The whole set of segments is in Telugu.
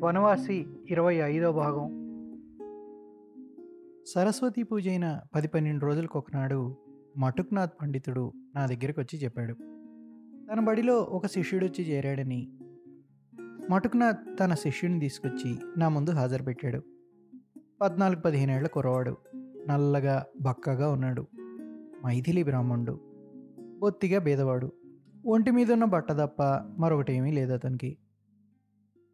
వనవాసి ఇరవై ఐదో భాగం. సరస్వతి పూజ అయిన పది పన్నెండు రోజులకు ఒకనాడు మటుక్నాథ్ పండితుడు నా దగ్గరకు వచ్చి చెప్పాడు. తన బడిలో ఒక శిష్యుడు వచ్చి చేరాడని. మటుక్నాథ్ తన శిష్యుని తీసుకొచ్చి నా ముందు హాజరు పెట్టాడు పద్నాలుగు పదిహేనేళ్ళ కురవాడు నల్లగా బక్కగా ఉన్నాడు. మైథిలి బ్రాహ్మణుడు. బొత్తిగా బీదవాడు ఒంటి మీద ఉన్న బట్ట తప్ప మరొకటేమీ లేదు అతనికి.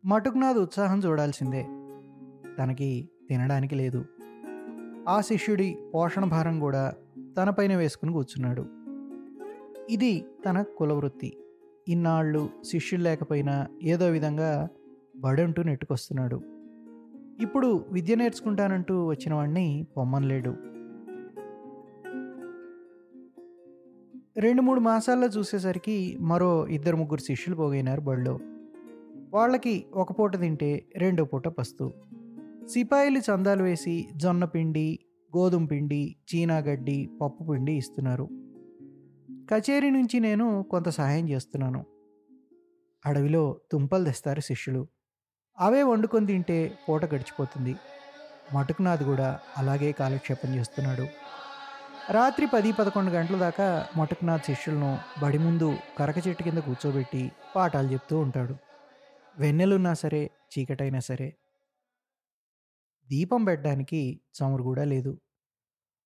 మటుకునాథ్ ఉత్సాహం చూడాల్సిందే. తనకి తినడానికి లేదు. ఆ శిష్యుడి పోషణ భారం కూడా తనపైన వేసుకుని కూర్చున్నాడు. ఇది తన కులవృత్తి. ఇన్నాళ్ళు శిష్యులు లేకపోయినా ఏదో విధంగా బడంటూ నెట్టుకొస్తున్నాడు. ఇప్పుడు విద్య నేర్చుకుంటానంటూ వచ్చిన వాడిని పొమ్మనలేడు. రెండు మూడు మాసాల్లో చూసేసరికి మరో ఇద్దరు ముగ్గురు శిష్యులు పోగైనారు బడిలో వాళ్ళకి ఒక పూట తింటే రెండో పూట పస్తు. సిపాయిలు చందాలు వేసి జొన్న పిండి గోధుమ పిండి చీనాగడ్డి పప్పు పిండి ఇస్తున్నారు. కచేరీ నుంచి నేను కొంత సహాయం చేస్తున్నాను. అడవిలో తుంపలు తెస్తారు శిష్యులు. అవే వండుకొని తింటే పూట గడిచిపోతుంది. మటుకునాథ్ కూడా అలాగే కాలక్షేపం చేస్తున్నాడు. రాత్రి పది పదకొండు గంటల దాకా మటుకునాథ్ శిష్యులను బడి ముందు కరక చెట్టు కింద కూర్చోబెట్టి పాఠాలు చెప్తూ ఉంటాడు. వెన్నెలున్నా సరే చీకటైనా సరే దీపం పెట్టడానికి చమురు కూడా లేదు.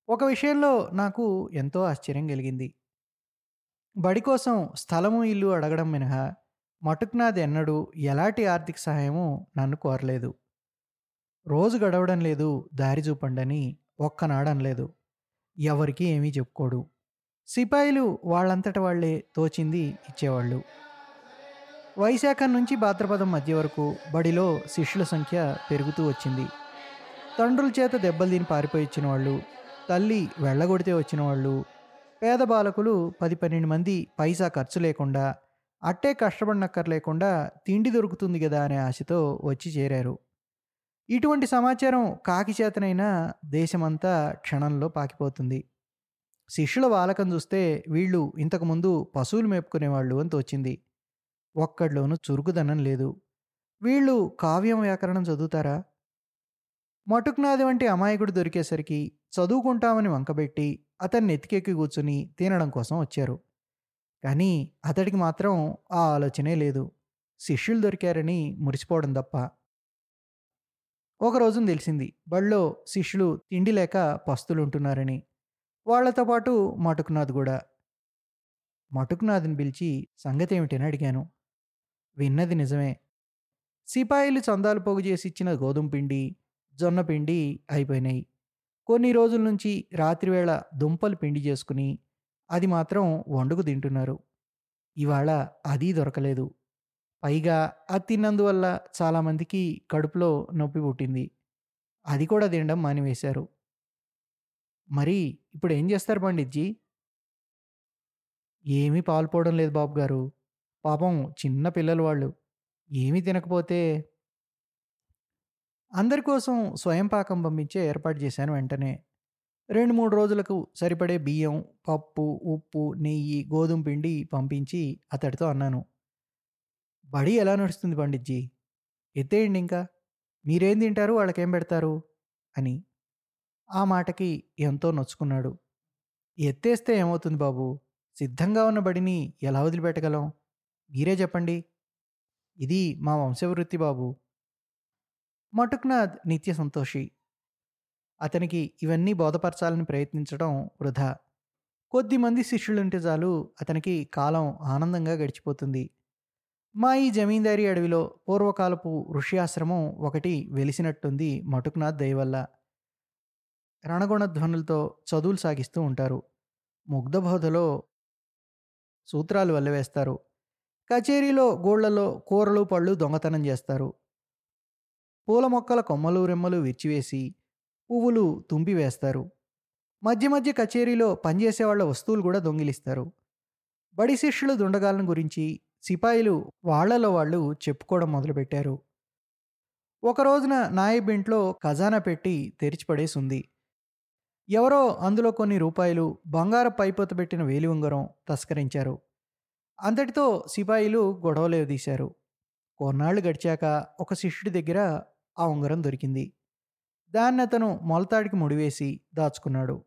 ఒక విషయంలో నాకు ఎంతో ఆశ్చర్యం కలిగింది. బడి కోసం స్థలము ఇల్లు అడగడం మినహా మటుక్నాథ్ ఎన్నడూ ఎలాంటి ఆర్థిక సహాయము నన్ను కోరలేదు. రోజు గడవడం లేదు దారి చూపండని ఒక్కనాడనలేదు. ఎవరికి ఏమీ చెప్పుకోడు. సిపాయిలు వాళ్ళంతట వాళ్ళే తోచింది ఇచ్చేవాళ్ళు. వైశాఖం నుంచి భాద్రపదం మధ్య వరకు బడిలో శిష్యుల సంఖ్య పెరుగుతూ వచ్చింది. తండ్రుల చేత దెబ్బలు తిని పారిపోయి ఇచ్చిన వాళ్ళు తల్లి వెళ్ళగొడితే వచ్చిన వాళ్ళు పేద బాలకులు పది పన్నెండు మంది పైసా ఖర్చు లేకుండా అట్టే కష్టపడినక్కర్లేకుండా తిండి దొరుకుతుంది కదా అనే ఆశతో వచ్చి చేరారు. ఇటువంటి సమాచారం కాకి చేతనైనా దేశమంతా క్షణంలో పాకిపోతుంది. శిష్యుల వాలకం చూస్తే వీళ్ళు ఇంతకుముందు పశువులు మేపుకునేవాళ్ళు అని తోచింది ఒక్కడిలోనూ చురుకుదనం లేదు. వీళ్ళు కావ్యం వ్యాకరణం చదువుతారా? మటుక్నాథి వంటి అమాయకుడు దొరికేసరికి చదువుకుంటామని వంకబెట్టి అతన్ని ఎత్తికెక్కి కూర్చుని తినడం కోసం వచ్చారు. కానీ అతడికి మాత్రం ఆ ఆలోచనే లేదు. శిష్యులు దొరికారని మురిసిపోవడం తప్ప. ఒక రోజున తెలిసింది బళ్ళో శిష్యులు తిండి లేక పస్తులుంటున్నారని. వాళ్ళతో పాటు మటుకునాథ్ కూడా. మటుకునాథ్ని పిలిచి సంగతి ఏమిటని అడిగాను. విన్నది నిజమే. సిపాయిలు చందాలు పోగు చేసి ఇచ్చిన గోధుమ పిండి జొన్న పిండి అయిపోయినాయి. కొన్ని రోజుల నుంచి రాత్రివేళ దుంపలు పిండి చేసుకుని అది మాత్రం వండుకు తింటున్నారు. ఇవాళ అది దొరకలేదు. పైగా అది తిన్నందువల్ల చాలామందికి కడుపులో నొప్పి పుట్టింది. అది కూడా తినడం మానివేశారు. మరి ఇప్పుడు ఏం చేస్తారు పండిట్జీ? ఏమీ పాల్పోవడం లేదు బాబు గారు. పాపం చిన్న పిల్లలు వాళ్ళు. ఏమీ తినకపోతే అందరి కోసం స్వయం పాకం పంపించే ఏర్పాటు చేశాను వెంటనే. రెండు మూడు రోజులకు సరిపడే బియ్యం పప్పు ఉప్పు నెయ్యి గోధుమ పిండి పంపించి అతడితో అన్నాను. బడి ఎలా నడుస్తుంది పండిట్జీ? ఎత్తేయండి ఇంకా. మీరేం తింటారు? వాళ్ళకేం పెడతారు? అని ఆ మాటకి ఎంతో నొచ్చుకున్నాడు. ఎత్తేస్తే ఏమవుతుంది బాబు? సిద్ధంగా ఉన్న బడిని ఎలా వదిలిపెట్టగలం? మీరే చెప్పండి. ఇది మా వంశవృత్తి బాబు. మటుక్నాథ్ నిత్య సంతోషి. అతనికి ఇవన్నీ బోధపరచాలని ప్రయత్నించడం వృధా. కొద్దిమంది శిష్యులుంటే చాలు అతనికి కాలం ఆనందంగా గడిచిపోతుంది. మా ఈ జమీందారీ అడవిలో పూర్వకాలపు ఋషి ఆశ్రమం ఒకటి వెలిసినట్టుంది మటుకునాథ్ దయవల్ల. రణగుణధ్వనులతో చదువులు సాగిస్తూ ఉంటారు. ముగ్ధబోధలో సూత్రాలు వల్లవేస్తారు. కచేరీలో గోళ్ళలో కూరలు పళ్ళు దొంగతనం చేస్తారు. పూల మొక్కల కొమ్మలు రెమ్మలు విరిచివేసి పువ్వులు తుంపివేస్తారు మధ్య మధ్య కచేరీలో పనిచేసేవాళ్ళ వస్తువులు కూడా దొంగిలిస్తారు. బడి శిష్యుల దుండగాలను గురించి సిపాయిలు వాళ్ళలో వాళ్ళు చెప్పుకోవడం మొదలుపెట్టారు. ఒక రోజున నాయబ్ ఇంట్లో ఖజానా పెట్టి తెరిచిపడేసి ఉంది ఎవరో అందులో కొన్ని రూపాయలు బంగారు పైపోత పెట్టిన వేలి ఉంగరం తస్కరించారు. అంతటితో సిపాయిలు గొడవలేవి తీశారు కొన్నాళ్ళు గడిచాక ఒక శిష్యుడి దగ్గర ఆ ఉంగరం దొరికింది. దాన్ని అతను మొలతాడికి ముడివేసి దాచుకున్నాడు.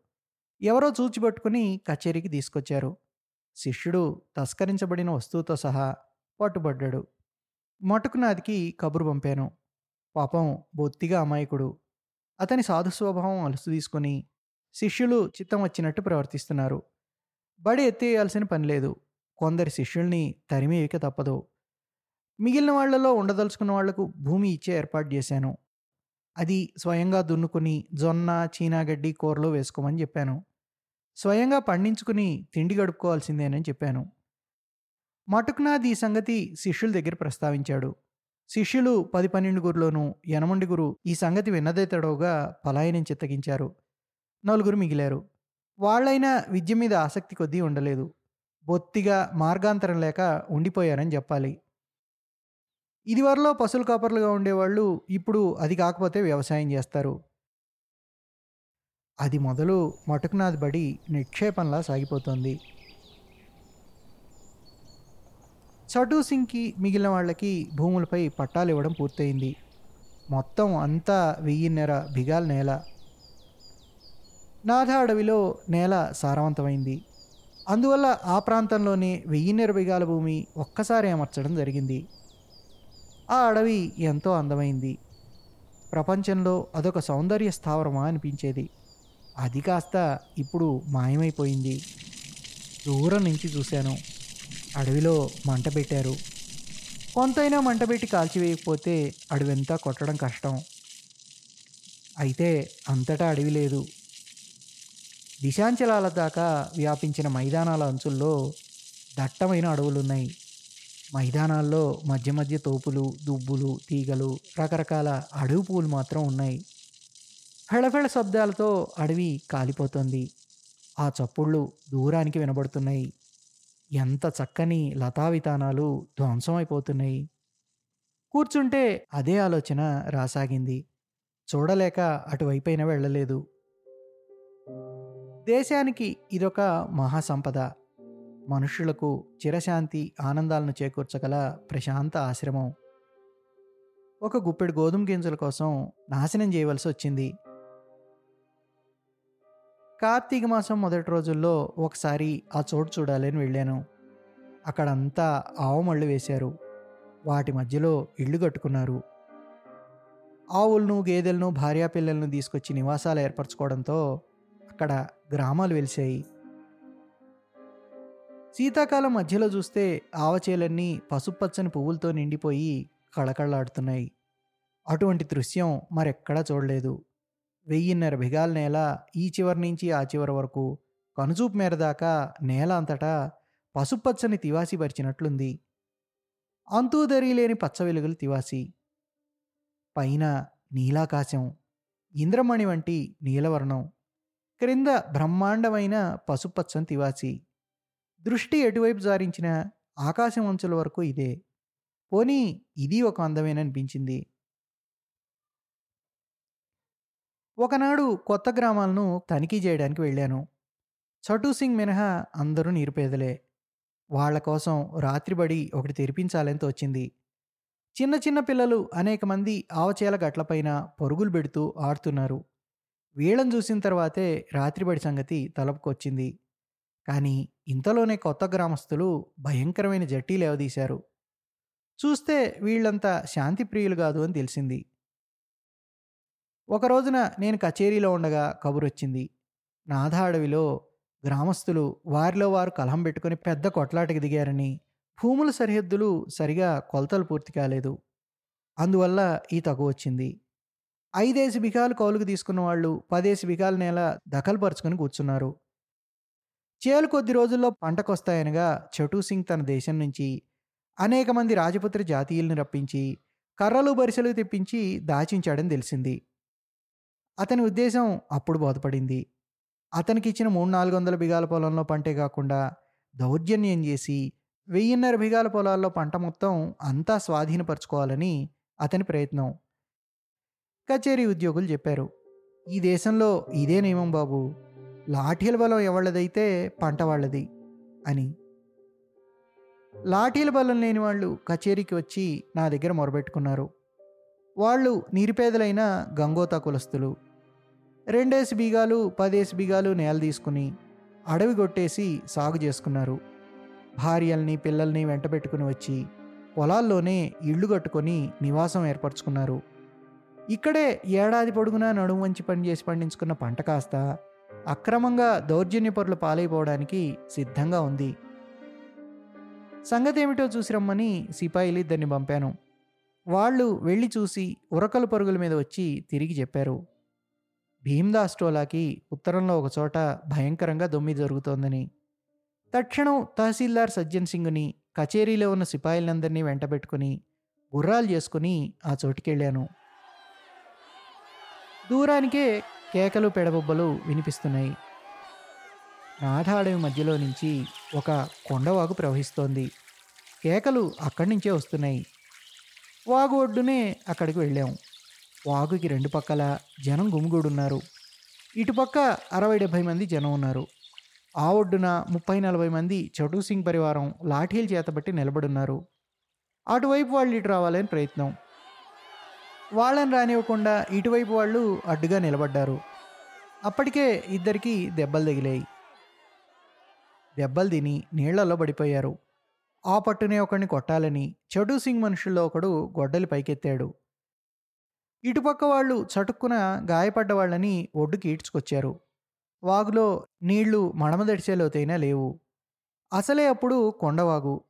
ఎవరో చూచిపట్టుకుని కచేరీకి తీసుకొచ్చారు. శిష్యుడు తస్కరించబడిన వస్తువుతో సహా పట్టుబడ్డాడు. మటుకునాదికి కబురు పంపాను. పాపం బొత్తిగా అమాయకుడు. అతని సాధు స్వభావం అలుసు తీసుకొని శిష్యులు చిత్తం వచ్చినట్టు ప్రవర్తిస్తున్నారు. బడి ఎత్తేయాల్సిన పని లేదు. కొందరి శిష్యుల్ని తరిమేయక తప్పదు. మిగిలిన వాళ్ళలో ఉండదలుచుకున్న వాళ్ళకు భూమి ఇచ్చే ఏర్పాటు చేశాను. అది స్వయంగా దున్నుకుని జొన్న చీనాగడ్డి కూరలో వేసుకోమని చెప్పాను. స్వయంగా పండించుకుని తిండి గడుపుకోవాల్సిందేనని చెప్పాను. మటుకునాథ్ ఈ సంగతి శిష్యుల దగ్గర ప్రస్తావించాడు. శిష్యులు పది పన్నెండు గురులోనూ యనమండి గురు ఈ సంగతి విన్నదే తడవుగా పలాయనం చిత్తగించారు. నలుగురు మిగిలారు. వాళ్ళైనా విద్య మీద ఆసక్తి కొద్దీ ఉండలేదు. బొత్తిగా మార్గాంతరం లేక ఉండిపోయారని చెప్పాలి. ఇదివరలో పశువుల కాపర్లుగా ఉండేవాళ్ళు ఇప్పుడు అది కాకపోతే వ్యవసాయం చేస్తారు. అది మొదలు మటుకునాది బడి నిక్షేపంలా సాగిపోతుంది. చటు సింగ్కి మిగిలిన వాళ్ళకి భూములపై పట్టాలు ఇవ్వడం పూర్తయింది. మొత్తం అంతా వెయ్యిన్నర బిగాల నేల. నాథ అడవిలో నేల సారవంతమైంది. అందువల్ల ఆ ప్రాంతంలోనే వెయ్యిన్నర బిగాల భూమి ఒక్కసారి అమర్చడం జరిగింది. ఆ అడవి ఎంతో అందమైంది. ప్రపంచంలో అదొక సౌందర్య స్థావరమా అనిపించేది. అది కాస్త ఇప్పుడు మాయమైపోయింది. దూరం నుంచి చూశాను. అడవిలో మంట పెట్టారు. కొంతైనా మంట పెట్టి కాల్చివేయకపోతే అడవంతా కొట్టడం కష్టం. అయితే అంతటా అడవి లేదు. దిశాంచలాల దాకా వ్యాపించిన మైదానాల అంచుల్లో దట్టమైన అడవులున్నాయి. మైదానాల్లో మధ్య మధ్య తోపులు దుబ్బులు తీగలు రకరకాల అడవి పూలు మాత్రం ఉన్నాయి. ఫెళఫెళ శబ్దాలతో అడవి కాలిపోతుంది. ఆ చప్పుళ్ళు దూరానికి వినబడుతున్నాయి. ఎంత చక్కని లతావితానాలు ధ్వంసమైపోతున్నాయి. కూర్చుంటే అదే ఆలోచన రాసాగింది. చూడలేక అటువైపైన వెళ్ళలేదు. దేశానికి ఇదొక మహాసంపద. మనుషులకు చిరశాంతి ఆనందాలను చేకూర్చగల ప్రశాంత ఆశ్రమం. ఒక గుప్పెడు గోధుమ గింజల కోసం నాశనం చేయవలసి వచ్చింది కార్తీక మాసం మొదటి రోజుల్లో ఒకసారి ఆ చోటు చూడాలని వెళ్ళాను. అక్కడంతా ఆవుమళ్ళు వేశారు. వాటి మధ్యలో ఇళ్ళు కట్టుకున్నారు. ఆవులను గేదెలను భార్యాపిల్లలను తీసుకొచ్చి నివాసాలు ఏర్పరచుకోవడంతో అక్కడ గ్రామాలు వెలిశాయి. శీతాకాలం మధ్యలో చూస్తే ఆవచేలన్నీ పసుపచ్చని పువ్వులతో నిండిపోయి కళకళలాడుతున్నాయి. అటువంటి దృశ్యం మరెక్కడా చూడలేదు. వెయ్యిన్నర బిగాల నేల ఈ చివరి నుంచి ఆ చివరి వరకు. కనుచూపు మేర దాకా నేల అంతటా పసుపచ్చని తివాసి పరిచినట్లుంది. అంతూదరి లేని పచ్చ వెలుగులు తివాసి. పైన నీలాకాశం ఇంద్రమణి వంటి నీలవర్ణం క్రింద బ్రహ్మాండమైన పసుపచ్చని తివాసి. దృష్టి ఎటువైపు జారించిన ఆకాశం అంచుల వరకు ఇదే. పోనీ ఇది ఒక అందమేననిపించింది. ఒకనాడు కొత్త గ్రామాలను తనిఖీ చేయడానికి వెళ్ళాను. చటు సింగ్ మినహా అందరూ నిరుపేదలే. వాళ్ళ కోసం రాత్రిబడి ఒకటి తెరిపించాలని తోచింది. చిన్న చిన్న పిల్లలు అనేక మంది ఆవచేల గట్లపైన పరుగులు పెడుతూ ఆడుతున్నారు. వీళ్ళని చూసిన తర్వాతే రాత్రిబడి సంగతి తలపుకొచ్చింది. కానీ ఇంతలోనే కొత్త గ్రామస్తులు భయంకరమైన జట్టి లేవదీశారు. చూస్తే వీళ్ళంతా శాంతి ప్రియులు కాదు అని తెలిసింది. ఒక రోజున నేను కచేరీలో ఉండగా కబురొచ్చింది. నాథ అడవిలో గ్రామస్తులు వారిలో వారు కలహం పెట్టుకుని పెద్ద కొట్లాటకి దిగారని. భూముల సరిహద్దులు సరిగా కొలతలు పూర్తి కాలేదు. అందువల్ల ఈ తగు వచ్చింది. ఐదేసి బిఘాలు కౌలుకు తీసుకున్న వాళ్ళు పదేసి బిఘాల నేల దఖలుపరుచుకొని కూర్చున్నారు. చేలు కొద్ది రోజుల్లో పంటకొస్తాయనగా చటు సింగ్ తన దేశం నుంచి అనేక మంది రాజపుత్ర జాతీయుల్ని రప్పించి కర్రలు బరిసెలు తెప్పించి దాచించాడని తెలిసింది. అతని ఉద్దేశం అప్పుడు బోధపడింది. అతనికి ఇచ్చిన మూడు నాలుగు వందల బిగాల పొలంలో పంటే కాకుండా దౌర్జన్యం చేసి వెయ్యిన్నర బిగాల పొలాల్లో పంట మొత్తం అంతా స్వాధీనపరచుకోవాలని అతని ప్రయత్నం. కచేరీ ఉద్యోగులు చెప్పారు ఈ దేశంలో ఇదే నియమం బాబు లాఠీల బలం ఎవళ్ళదైతే పంట వాళ్ళది అని. లాఠీల బలం లేని వాళ్ళు కచేరీకి వచ్చి నా దగ్గర మొరబెట్టుకున్నారు. వాళ్ళు నిరుపేదలైన గంగోతా కులస్తులు రెండేసి బీగాలు పదేసి బీగాలు నేల తీసుకుని అడవి కొట్టేసి సాగు చేసుకున్నారు. భార్యల్ని పిల్లల్ని వెంట పెట్టుకుని వచ్చి పొలాల్లోనే ఇళ్ళు కట్టుకొని నివాసం ఏర్పరచుకున్నారు. ఇక్కడే ఏడాది పొడుగునా నడుము వంచి పనిచేసి పండించుకున్న పంట కాస్త అక్రమంగా దౌర్జన్యపరుల పాలైపోవడానికి సిద్ధంగా ఉంది. సంగతి ఏమిటో చూసి రమ్మని సిపాయిలు ఇద్దరిని పంపాను. వాళ్ళు వెళ్ళి చూసి ఉరకలు పరుగుల మీద వచ్చి తిరిగి చెప్పారు. భీమ్దాస్ టోలాకి ఉత్తరంలో ఒకచోట భయంకరంగా దొమ్మి జరుగుతోందని తక్షణం తహసీల్దార్ సజ్జన్ సింగ్ని కచేరీలో ఉన్న సిపాయిలందరినీ వెంటబెట్టుకుని గుర్రాలు చేసుకుని ఆ చోటుకెళ్ళాను. దూరానికే కేకలు పెడబొబ్బలు వినిపిస్తున్నాయి. నాథ మధ్యలో నుంచి ఒక కొండవాగు ప్రవహిస్తోంది. కేకలు అక్కడి నుంచే వస్తున్నాయి. వాగు ఒడ్డునే అక్కడికి వెళ్ళాము వాగుకి రెండు పక్కల జనం గుమిగూడున్నారు. ఇటుపక్క అరవై డెబ్భై మంది జనం ఉన్నారు. ఆ ఒడ్డున ముప్పై నలభై మంది చటూ సింగ్ పరివారం లాఠీలు చేతబట్టి నిలబడున్నారు. అటువైపు వాళ్ళు ఇటు రావాలని ప్రయత్నం. వాళ్ళని రానివ్వకుండా ఇటువైపు వాళ్ళు అడ్డుగా నిలబడ్డారు. అప్పటికే ఇద్దరికి దెబ్బలు తగిలాయి. దెబ్బలు తిని నీళ్ళలో పడిపోయారు. ఆ పట్టునే ఒకడిని కొట్టాలని చటూ సింగ్ మనుషుల్లో ఒకడు గొడ్డలి పైకెత్తాడు. ఇటుపక్క వాళ్ళు చటుక్కున గాయపడ్డ వాళ్ళని ఒడ్డుకి ఈడ్చుకొచ్చారు. వాగులో నీళ్ళు మడమదడిచే లోతైనా లేవు. అసలే అప్పుడు కొండవాగు.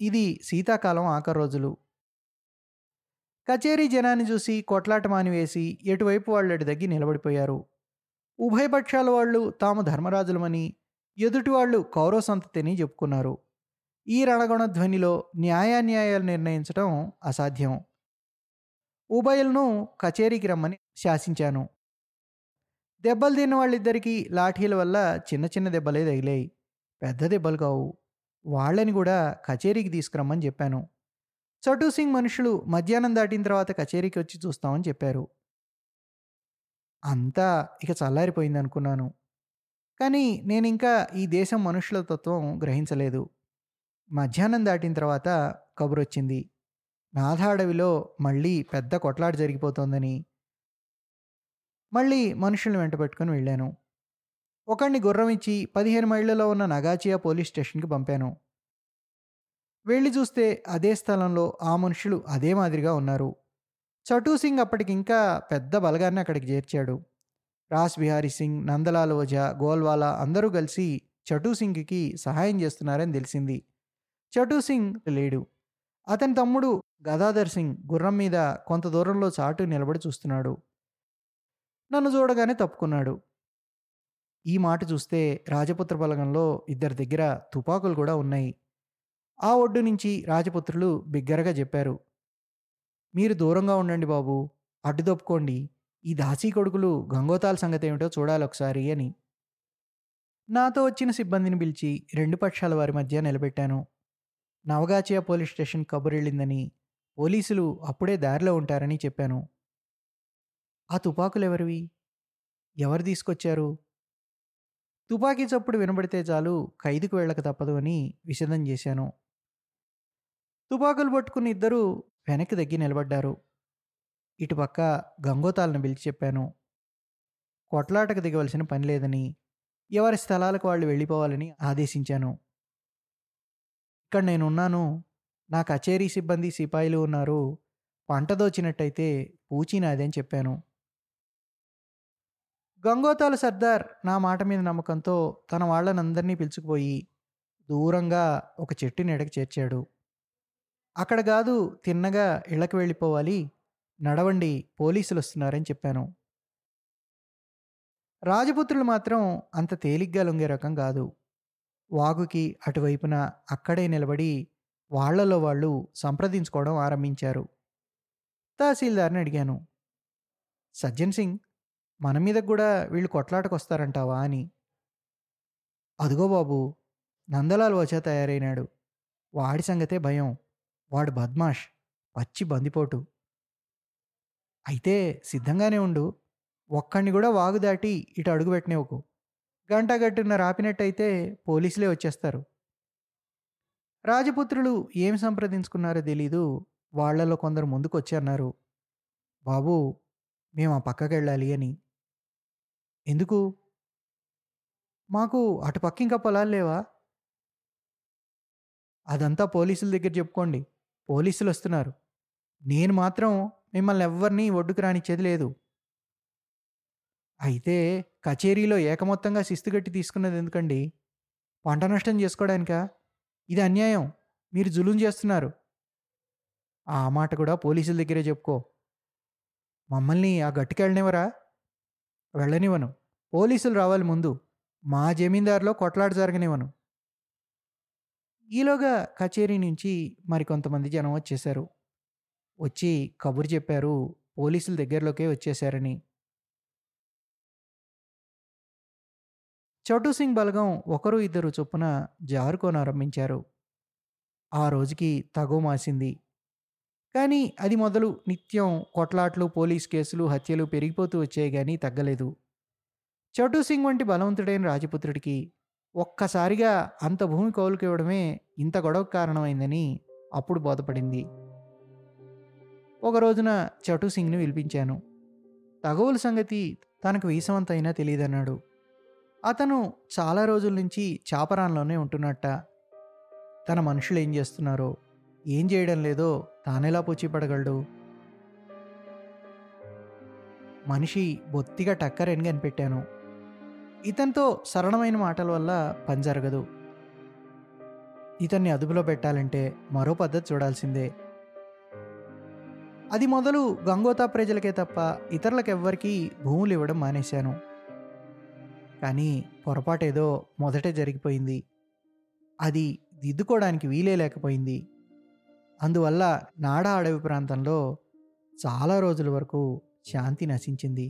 ఇది శీతాకాలం ఆఖరి రోజులు. కచేరీ జనాన్ని చూసి కొట్లాట మానివేసి ఎటువైపు వాళ్ళటి దగ్గి నిలబడిపోయారు. ఉభయపక్షాల వాళ్ళు తాము ధర్మరాజులమని ఎదుటి వాళ్ళు కౌరవ సంతతిని చెప్పుకున్నారు. ఈ రణగొణ ధ్వనిలో న్యాయాన్యాయాలు నిర్ణయించడం అసాధ్యం. ఉభయలను కచేరీకి రమ్మని శాసించాను. దెబ్బలు తిన్న వాళ్ళిద్దరికీ లాఠీల వల్ల చిన్న చిన్న దెబ్బలే తగిలాయి. పెద్ద దెబ్బలు కావు. వాళ్ళని కూడా కచేరీకి తీసుకురమ్మని చెప్పాను. చటు సింగ్ మనుషులు మధ్యాహ్నం దాటిన తర్వాత కచేరీకి వచ్చి చూస్తామని చెప్పారు. అంతా ఇక చల్లారిపోయింది అనుకున్నాను. కానీ నేను ఇంకా ఈ దేశం మనుషుల తత్వం గ్రహించలేదు. మధ్యాహ్నం దాటిన తర్వాత కబురొచ్చింది. నాథా అడవిలో మళ్ళీ పెద్ద కొట్లాట జరిగిపోతోందని మళ్ళీ మనుషుల్ని వెంట పెట్టుకుని వెళ్ళాను. ఒకడిని గుర్రం ఇచ్చి పదిహేను మైళ్ళలో ఉన్న నగాచియా పోలీస్ స్టేషన్కి పంపాను. వెళ్ళి చూస్తే అదే స్థలంలో ఆ మనుషులు అదే మాదిరిగా ఉన్నారు. చటూ సింగ్ అప్పటికింకా పెద్ద బలగాన్ని అక్కడికి చేర్చాడు. రాస్ బిహారీ సింగ్ నందలాల్ ఓజా గోల్వాలా అందరూ కలిసి చటూ సింగ్కి సహాయం చేస్తున్నారని తెలిసింది. చటూ సింగ్ లేడు. అతని తమ్ముడు గదాధర్ సింగ్ గుర్రం మీద కొంత దూరంలో చాటు నిలబడి చూస్తున్నాడు. నన్ను చూడగానే తప్పుకున్నాడు. ఈ మాట చూస్తే రాజపుత్ర బలగంలో ఇద్దరి దగ్గర తుపాకులు కూడా ఉన్నాయి. ఆ ఒడ్డు నుంచి రాజపుత్రులు బిగ్గరగా చెప్పారు మీరు దూరంగా ఉండండి బాబు అడ్డుదప్పుకోండి ఈ దాసీ కొడుకులు గంగోతాల సంగతి ఏమిటో చూడాలి ఒకసారి అని. నాతో వచ్చిన సిబ్బందిని పిలిచి రెండు పక్షాల వారి మధ్య నిలబెట్టాను. నవగాచియా పోలీస్ స్టేషన్ కబురెళ్ళిందని పోలీసులు అప్పుడే దారిలో ఉంటారని చెప్పాను. ఆ తుపాకులు ఎవరివి ఎవరు తీసుకొచ్చారు? తుపాకీ చప్పుడు వినబడితే చాలు ఖైదుకు వెళ్ళక తప్పదు అని విషదం చేశాను. తుపాకులు పట్టుకుని ఇద్దరూ వెనక్కి తగ్గి నిలబడ్డారు. ఇటుపక్క గంగోతాలను పిలిచి చెప్పాను. కొట్లాటకు దిగవలసిన పని లేదని ఎవరి స్థలాలకు వాళ్ళు వెళ్ళిపోవాలని ఆదేశించాను. ఇక్కడ నేనున్నాను. నా కచేరీ సిబ్బంది సిపాయిలు ఉన్నారు. పంట దోచినట్టయితే పూచి నాదని చెప్పాను. గంగోతాల సర్దార్ నా మాట మీద నమ్మకంతో తన వాళ్ళనందరినీ పిలుచుకుపోయి దూరంగా ఒక చెట్టు నెడకి చేర్చాడు. అక్కడ కాదు తిన్నగా ఇళ్ళకి వెళ్ళిపోవాలి. నడవండి పోలీసులు వస్తున్నారని చెప్పాను. రాజపుత్రులు మాత్రం అంత తేలిగ్గా లొంగే రకం కాదు. వాగుకి అటువైపున అక్కడే నిలబడి వాళ్ళలో వాళ్ళు సంప్రదించుకోవడం ఆరంభించారు. తహసీల్దార్ని అడిగాను. సజ్జన్ సింగ్ మన మీద కూడా వీళ్ళు కొట్లాటకొస్తారంటావా? అని. అదుగో బాబు నందలాల్ వచ్చా తయారైనాడు. వాడి సంగతే భయం. వాడు బద్మాష్ పచ్చి బందిపోటు. అయితే సిద్ధంగానే ఉండు. ఒక్కడిని కూడా వాగు దాటి ఇటు అడుగుపెట్టినేవుకు గంట గట్టున రాపినట్టయితే పోలీసులే వచ్చేస్తారు. రాజపుత్రులు ఏం సంప్రదించుకున్నారో తెలీదు. వాళ్ళలో కొందరు ముందుకొచ్చి అన్నారు బాబు మేము ఆ పక్కకెళ్ళాలి అని. ఎందుకు? మాకు అటు పక్క ఇంకా పొలాలు లేవా? అదంతా పోలీసుల దగ్గర చెప్పుకోండి. పోలీసులు వస్తున్నారు. నేను మాత్రం మిమ్మల్ని ఎవరిని ఒడ్డుకు రానిచ్చేది లేదు. అయితే కచేరీలో ఏకమొత్తంగా శిస్తుగట్టి తీసుకున్నది ఎందుకండి? పంట నష్టం చేసుకోవడానికా ఇది అన్యాయం. మీరు జులుం చేస్తున్నారు. ఆ మాట కూడా పోలీసుల దగ్గరే చెప్పుకో. మమ్మల్ని ఆ గట్టుకి వెళ్ళనివరా వెళ్ళనివ్వను. పోలీసులు రావాలి ముందు. మా జమీందారులో కొట్లాట జరగనివ్వను. ఈలోగా కచేరీ నుంచి మరికొంతమంది జనం వచ్చేశారు. వచ్చి కబురు చెప్పారు. పోలీసుల దగ్గరలోకే వచ్చేశారని. చోటు సింగ్ బలగం ఒకరు ఇద్దరు చొప్పున జారుకోనారంభించారు ఆ రోజుకి తగో మాసింది. కానీ అది మొదలు నిత్యం కొట్లాట్లు పోలీస్ కేసులు హత్యలు పెరిగిపోతూ వచ్చాయి కానీ తగ్గలేదు. చోటు సింగ్ వంటి బలవంతుడైన రాజపుత్రుడికి ఒక్కసారిగా అంత భూమి కౌలుకి ఇవ్వడమే ఇంత గొడవకు కారణమైందని అప్పుడు బోధపడింది. ఒక రోజున చటు సింగ్ని పిలిపించాను తగవుల సంగతి తనకు వీసవంతైనా తెలియదన్నాడు. అతను చాలా రోజుల నుంచి చాపరాన్లోనే ఉంటున్నట్ట. తన మనుషులు ఏం చేస్తున్నారో ఏం చేయడం లేదో తానెలా పూచిపడగలడు? మనిషి బొత్తిగా టక్కరని కనిపెట్టాను. ఇతనితో సరళమైన మాటల వల్ల పని జరగదు. ఇతన్ని అదుపులో పెట్టాలంటే మరో పద్ధతి చూడాల్సిందే. అది మొదలు గంగోతా ప్రజలకే తప్ప ఇతరులకెవ్వరికీ భూములు ఇవ్వడం మానేశాను. కానీ పొరపాటేదో మొదటే జరిగిపోయింది. అది దిద్దుకోవడానికి వీలే లేకపోయింది అందువల్ల నాడా అడవి ప్రాంతంలో చాలా రోజుల వరకు శాంతి నశించింది.